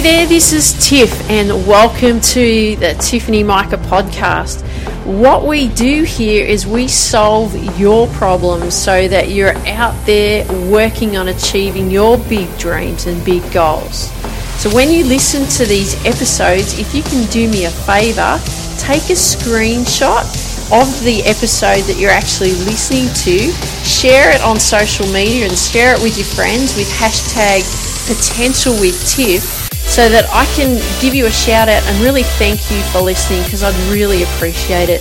there, this is Tiff, and welcome to the Tiffany Mika podcast. What we do here is we solve your problems so that you're out there working on achieving your big dreams and big goals. So, when you listen to these episodes, if you can do me a favor, take a screenshot of the episode that you're actually listening to, share it on social media, and share it with your friends with hashtag potential with Tiff so that I can give you a shout out and really thank you for listening because I'd really appreciate it.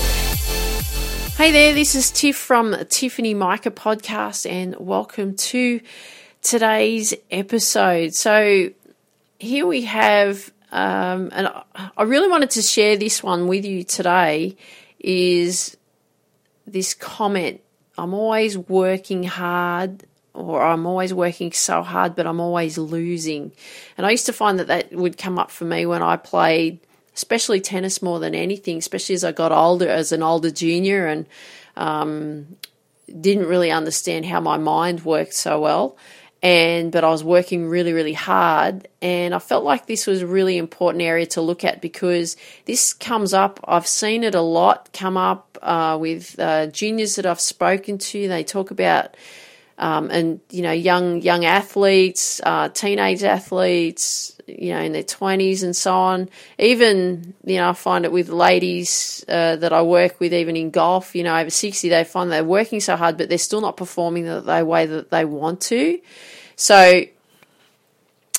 Hey there, this is Tiff from Tiffany Mika podcast, and welcome to today's episode. So, here we have, um, and I really wanted to share this one with you today. Is this comment? I'm always working hard or I'm always working so hard, but I'm always losing. And I used to find that that would come up for me when I played, especially tennis more than anything, especially as I got older, as an older junior, and um, didn't really understand how my mind worked so well. And but I was working really, really hard, and I felt like this was a really important area to look at because this comes up. I've seen it a lot come up uh, with uh, juniors that I've spoken to. They talk about um, and you know young young athletes, uh, teenage athletes, you know in their twenties and so on. Even you know I find it with ladies uh, that I work with, even in golf, you know over sixty, they find they're working so hard, but they're still not performing the, the way that they want to. So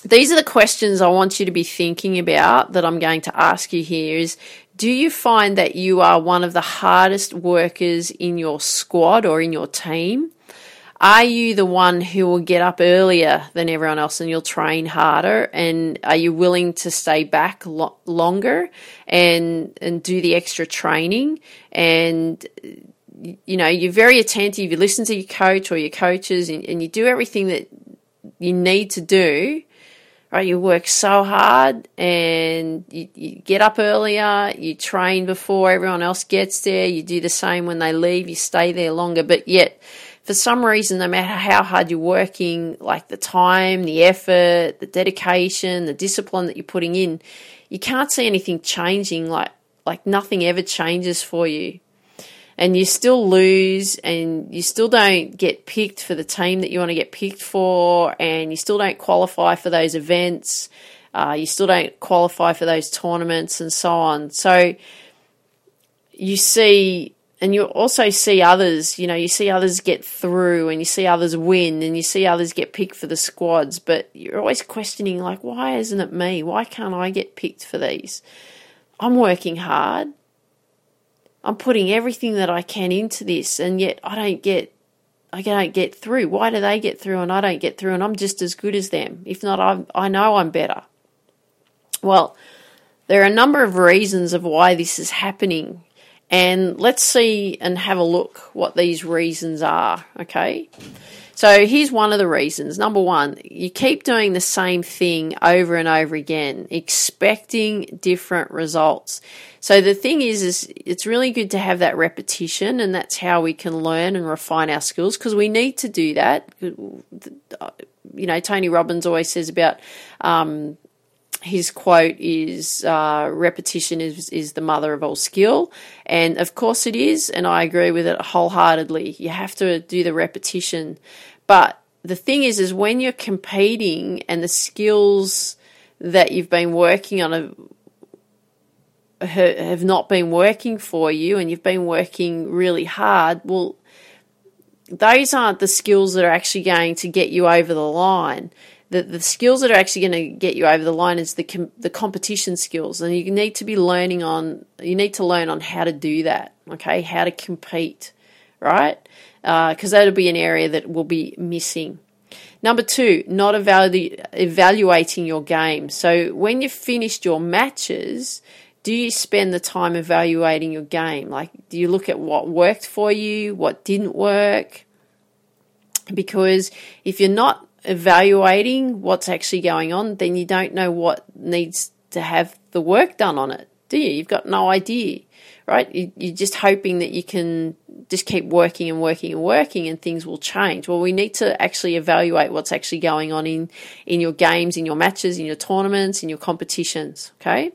these are the questions I want you to be thinking about that I'm going to ask you here is do you find that you are one of the hardest workers in your squad or in your team? Are you the one who will get up earlier than everyone else and you'll train harder? And are you willing to stay back lo- longer and and do the extra training? And you know, you're very attentive. You listen to your coach or your coaches, and, and you do everything that you need to do. Right, you work so hard and you, you, get up earlier, you train before everyone else gets there, you do the same when they leave, you stay there longer, but yet for some reason, no matter how hard you're working, like the time, the effort, the dedication, the discipline that you're putting in, you can't see anything changing. Like like nothing ever changes for you, and you still lose, and you still don't get picked for the team that you want to get picked for, and you still don't qualify for those events. Uh, you still don't qualify for those tournaments and so on. So you see and you also see others, you know, you see others get through and you see others win and you see others get picked for the squads, but you're always questioning, like, why isn't it me? Why can't I get picked for these? I'm working hard. I'm putting everything that I can into this, and yet I don't get. I don't get through. Why do they get through and I don't get through? And I'm just as good as them. If not, I I know I'm better. Well, there are a number of reasons of why this is happening and let's see and have a look what these reasons are, okay? So here's one of the reasons. Number one, you keep doing the same thing over and over again, expecting different results. So the thing is, is it's really good to have that repetition, and that's how we can learn and refine our skills because we need to do that. You know, Tony Robbins always says about um, his quote is uh, repetition is, is the mother of all skill. And of course it is, and I agree with it wholeheartedly. You have to do the repetition. But the thing is, is when you're competing and the skills that you've been working on have not been working for you and you've been working really hard, well, those aren't the skills that are actually going to get you over the line the, the skills that are actually going to get you over the line is the com- the competition skills, and you need to be learning on. You need to learn on how to do that. Okay, how to compete, right? Because uh, that'll be an area that will be missing. Number two, not evalu- evaluating your game. So when you've finished your matches, do you spend the time evaluating your game? Like, do you look at what worked for you, what didn't work? Because if you're not evaluating what's actually going on, then you don't know what needs to have the work done on it, do you? You've got no idea, right? You're just hoping that you can just keep working and working and working and things will change. Well, we need to actually evaluate what's actually going on in, in your games, in your matches, in your tournaments, in your competitions. Okay.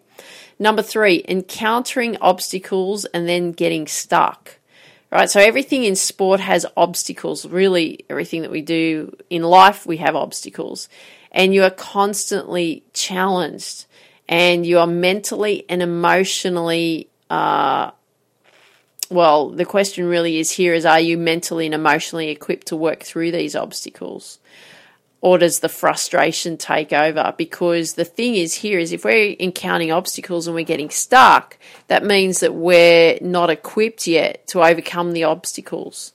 Number three, encountering obstacles and then getting stuck. Right. So everything in sport has obstacles. Really, everything that we do in life, we have obstacles. And you are constantly challenged and you are mentally and emotionally uh, well, the question really is here is are you mentally and emotionally equipped to work through these obstacles? Or does the frustration take over? Because the thing is here is if we're encountering obstacles and we're getting stuck, that means that we're not equipped yet to overcome the obstacles.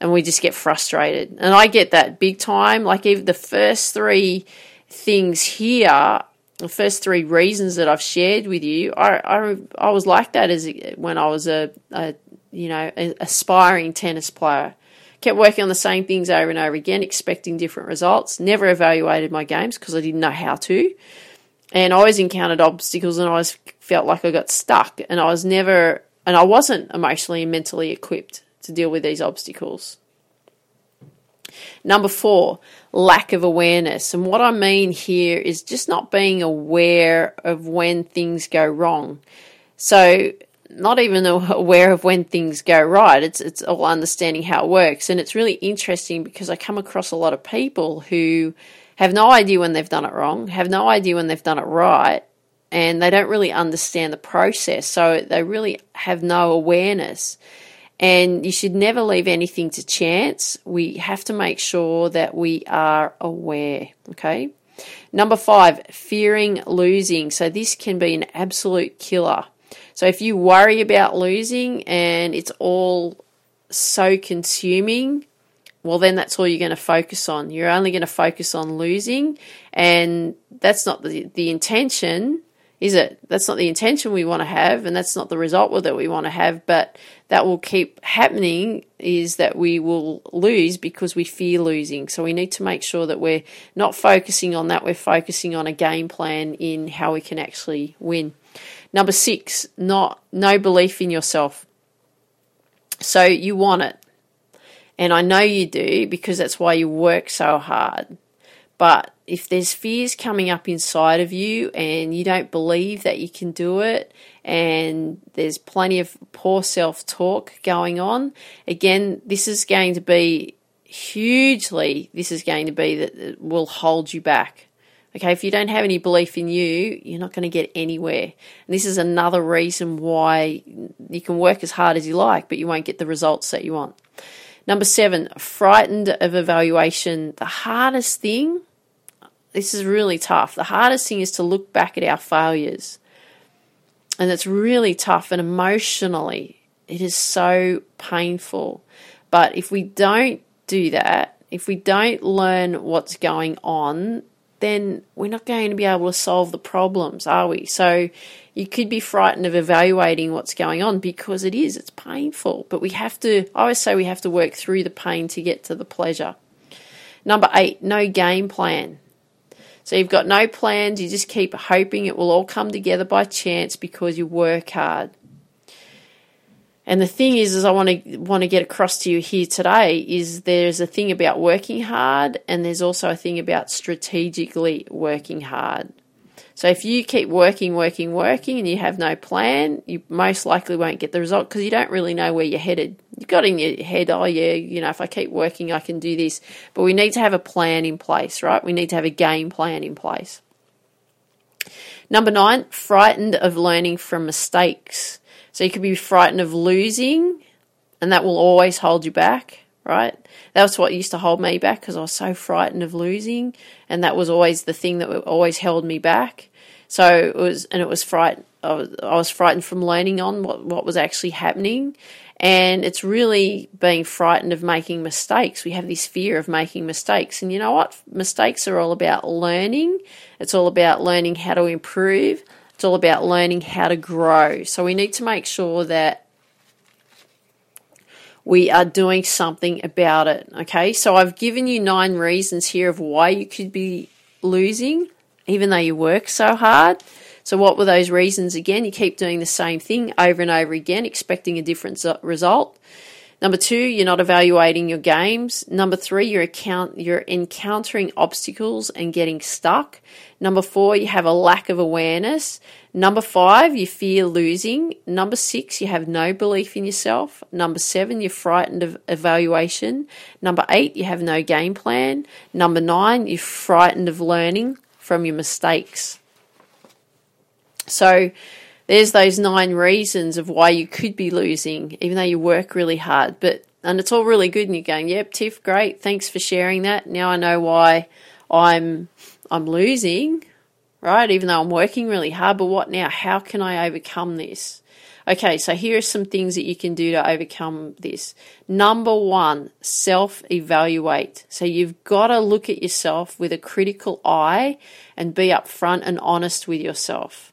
And we just get frustrated. And I get that big time. Like even the first three things here the first three reasons that I've shared with you, I, I, I was like that as when I was a, a you know aspiring tennis player. Kept working on the same things over and over again, expecting different results. Never evaluated my games because I didn't know how to, and I always encountered obstacles, and I always felt like I got stuck, and I was never, and I wasn't emotionally and mentally equipped to deal with these obstacles. Number four, lack of awareness. And what I mean here is just not being aware of when things go wrong. So, not even aware of when things go right. It's it's all understanding how it works, and it's really interesting because I come across a lot of people who have no idea when they've done it wrong, have no idea when they've done it right, and they don't really understand the process. So they really have no awareness. And you should never leave anything to chance. We have to make sure that we are aware, okay? Number five, fearing losing. So this can be an absolute killer. So if you worry about losing and it's all so consuming, well, then that's all you're going to focus on. You're only going to focus on losing, and that's not the, the intention is it? That's not the intention we want to have, and that's not the result that we want to have, but that will keep happening is that we will lose because we fear losing. So we need to make sure that we're not focusing on that, we're focusing on a game plan in how we can actually win. Number six, not no belief in yourself. So you want it. And I know you do because that's why you work so hard. But if there's fears coming up inside of you and you don't believe that you can do it, and there's plenty of poor self talk going on, again, this is going to be hugely, this is going to be that will hold you back. Okay, if you don't have any belief in you, you're not going to get anywhere. And this is another reason why you can work as hard as you like, but you won't get the results that you want. Number seven, frightened of evaluation. The hardest thing this is really tough. The hardest thing is to look back at our failures. And it's really tough and emotionally, it is so painful. But if we don't do that, if we don't learn what's going on, then we're not going to be able to solve the problems, are we? So you could be frightened of evaluating what's going on because it is, it's painful. But we have to, I always say we have to work through the pain to get to the pleasure. Number eight, no game plan. So you've got no plans, you just keep hoping it will all come together by chance because you work hard. And the thing is, is I want to want to get across to you here today is there's a thing about working hard, and there's also a thing about strategically working hard. So if you keep working, working, working, and you have no plan, you most likely won't get the result because you don't really know where you're headed. You've got in your head, oh yeah, you know, if I keep working, I can do this. But we need to have a plan in place, right? We need to have a game plan in place. Number nine, frightened of learning from mistakes. So you could be frightened of losing, and that will always hold you back, right? That was what used to hold me back because I was so frightened of losing, and that was always the thing that always held me back. So it was, and it was fright. I was, I was frightened from learning on what what was actually happening, and it's really being frightened of making mistakes. We have this fear of making mistakes, and you know what? Mistakes are all about learning. It's all about learning how to improve. It's all about learning how to grow. So we need to make sure that we are doing something about it. Okay, so I've given you nine reasons here of why you could be losing, even though you work so hard. So, what were those reasons again? You keep doing the same thing over and over again, expecting a different result. Number two, you're not evaluating your games. Number three, you're account you're encountering obstacles and getting stuck. Number four, you have a lack of awareness. Number five, you fear losing. Number six, you have no belief in yourself. Number seven, you're frightened of evaluation. Number eight, you have no game plan. Number nine, you're frightened of learning from your mistakes. So there's those nine reasons of why you could be losing, even though you work really hard. But and it's all really good, and you're going, "Yep, Tiff, great, thanks for sharing that." Now I know why I'm I'm losing, right? Even though I'm working really hard. But what now? How can I overcome this? Okay, so here are some things that you can do to overcome this. Number one, self evaluate. So you've got to look at yourself with a critical eye and be upfront and honest with yourself.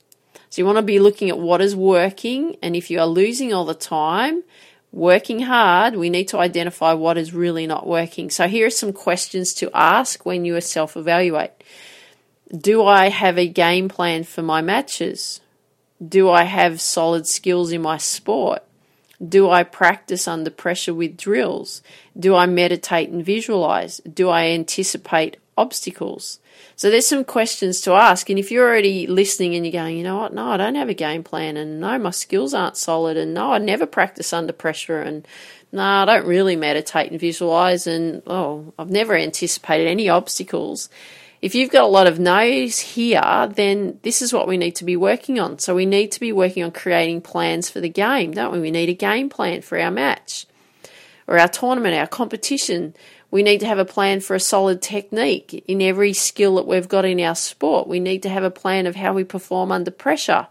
So you want to be looking at what is working, and if you are losing all the time, working hard, we need to identify what is really not working. So here are some questions to ask when you self evaluate. Do I have a game plan for my matches? Do I have solid skills in my sport? Do I practice under pressure with drills? Do I meditate and visualize? Do I anticipate obstacles? So there's some questions to ask. And if you're already listening and you're going, you know what, no, I don't have a game plan, and no, my skills aren't solid, and no, I never practice under pressure, and no, I don't really meditate and visualize, and oh, I've never anticipated any obstacles. If you've got a lot of no's here, then this is what we need to be working on. So we need to be working on creating plans for the game, don't we? We need a game plan for our match or our tournament, our competition. We need to have a plan for a solid technique in every skill that we've got in our sport. We need to have a plan of how we perform under pressure.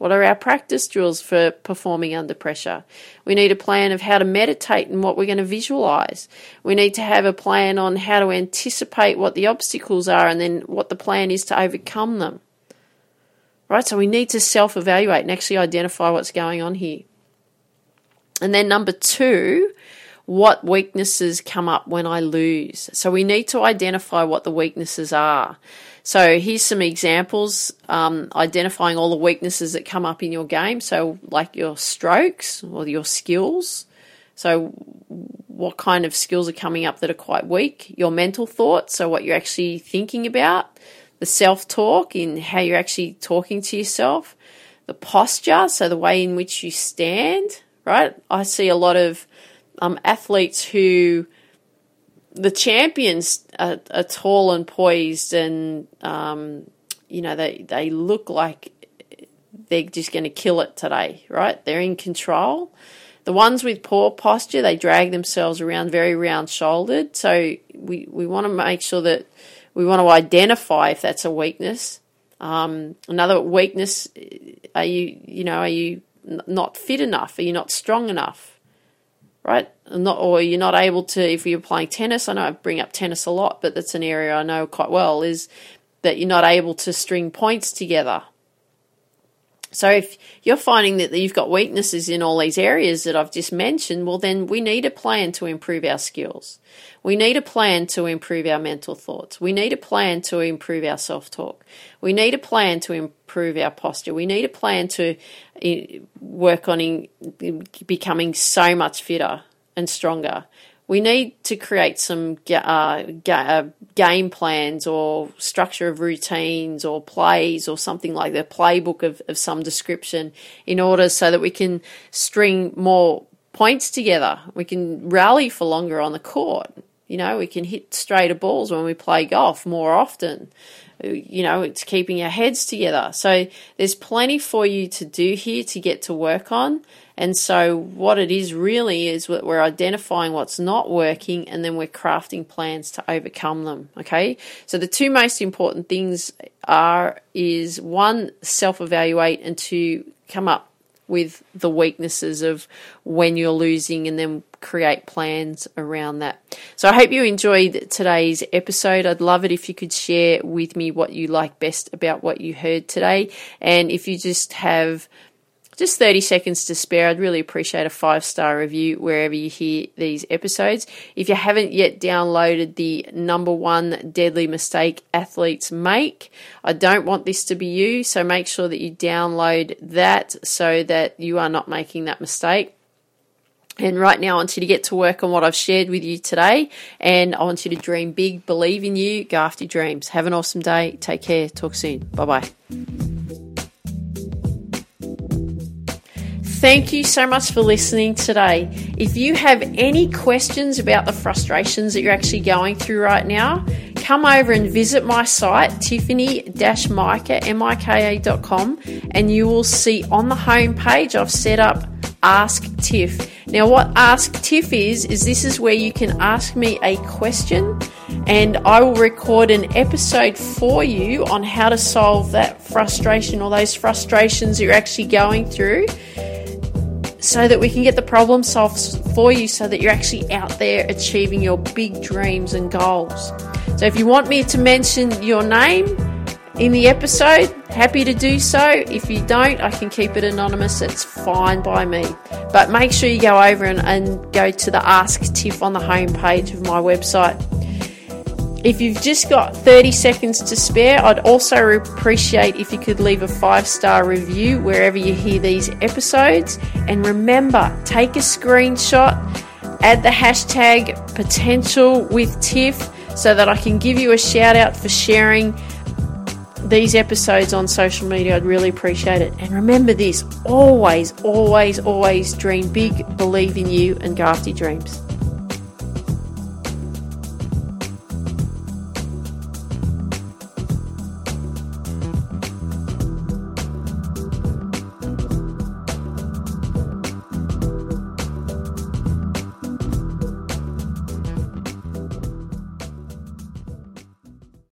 What are our practice drills for performing under pressure? We need a plan of how to meditate and what we're going to visualize. We need to have a plan on how to anticipate what the obstacles are and then what the plan is to overcome them. Right? So we need to self evaluate and actually identify what's going on here. And then number two, what weaknesses come up when I lose. So we need to identify what the weaknesses are. So here's some examples um, identifying all the weaknesses that come up in your game. So, like your strokes or your skills. So, what kind of skills are coming up that are quite weak? Your mental thoughts, so what you're actually thinking about, the self talk in how you're actually talking to yourself, the posture, so the way in which you stand, right? I see a lot of um, athletes who the champions are, are tall and poised and um, you know they they look like they're just going to kill it today right? They're in control. The ones with poor posture they drag themselves around very round shouldered so we we want to make sure that we want to identify if that's a weakness. Um, another weakness are you you know are you not fit enough? Are you not strong enough right? Not, or you're not able to, if you're playing tennis, I know I bring up tennis a lot, but that's an area I know quite well, is that you're not able to string points together. So if you're finding that you've got weaknesses in all these areas that I've just mentioned, well, then we need a plan to improve our skills. We need a plan to improve our mental thoughts. We need a plan to improve our self talk. We need a plan to improve our posture. We need a plan to eh, work on becoming so much fitter and stronger we need to create some uh, uh, game plans or structure of routines or plays or something like the playbook of, of some description in order so that we can string more points together. We can rally for longer on the court. You know, we can hit straighter balls when we play golf more often. You know, it's keeping our heads together. So there's plenty for you to do here to get to work on. And so, what it is really is we're identifying what's not working and then we're crafting plans to overcome them. Okay. So, the two most important things are is one, self evaluate, and two, come up with the weaknesses of when you're losing and then create plans around that. So I hope you enjoyed today's episode. I'd love it if you could share with me what you like best about what you heard today. And if you just have just 30 seconds to spare. I'd really appreciate a five star review wherever you hear these episodes. If you haven't yet downloaded the number one deadly mistake athletes make, I don't want this to be you, so make sure that you download that so that you are not making that mistake. And right now, I want you to get to work on what I've shared with you today. And I want you to dream big, believe in you, go after your dreams. Have an awesome day. Take care. Talk soon. Bye bye. Thank you so much for listening today. If you have any questions about the frustrations that you're actually going through right now, come over and visit my site, tiffany-mika.com, and you will see on the home page I've set up Ask Tiff. Now, what Ask Tiff is, is this is where you can ask me a question and I will record an episode for you on how to solve that frustration or those frustrations you're actually going through so that we can get the problem solved for you so that you're actually out there achieving your big dreams and goals. So if you want me to mention your name in the episode, happy to do so. If you don't, I can keep it anonymous. It's fine by me. But make sure you go over and, and go to the Ask Tiff on the homepage of my website if you've just got 30 seconds to spare, I'd also appreciate if you could leave a five star review wherever you hear these episodes. And remember, take a screenshot, add the hashtag potential with Tiff so that I can give you a shout out for sharing these episodes on social media. I'd really appreciate it. And remember this always, always, always dream big, believe in you, and go after your dreams.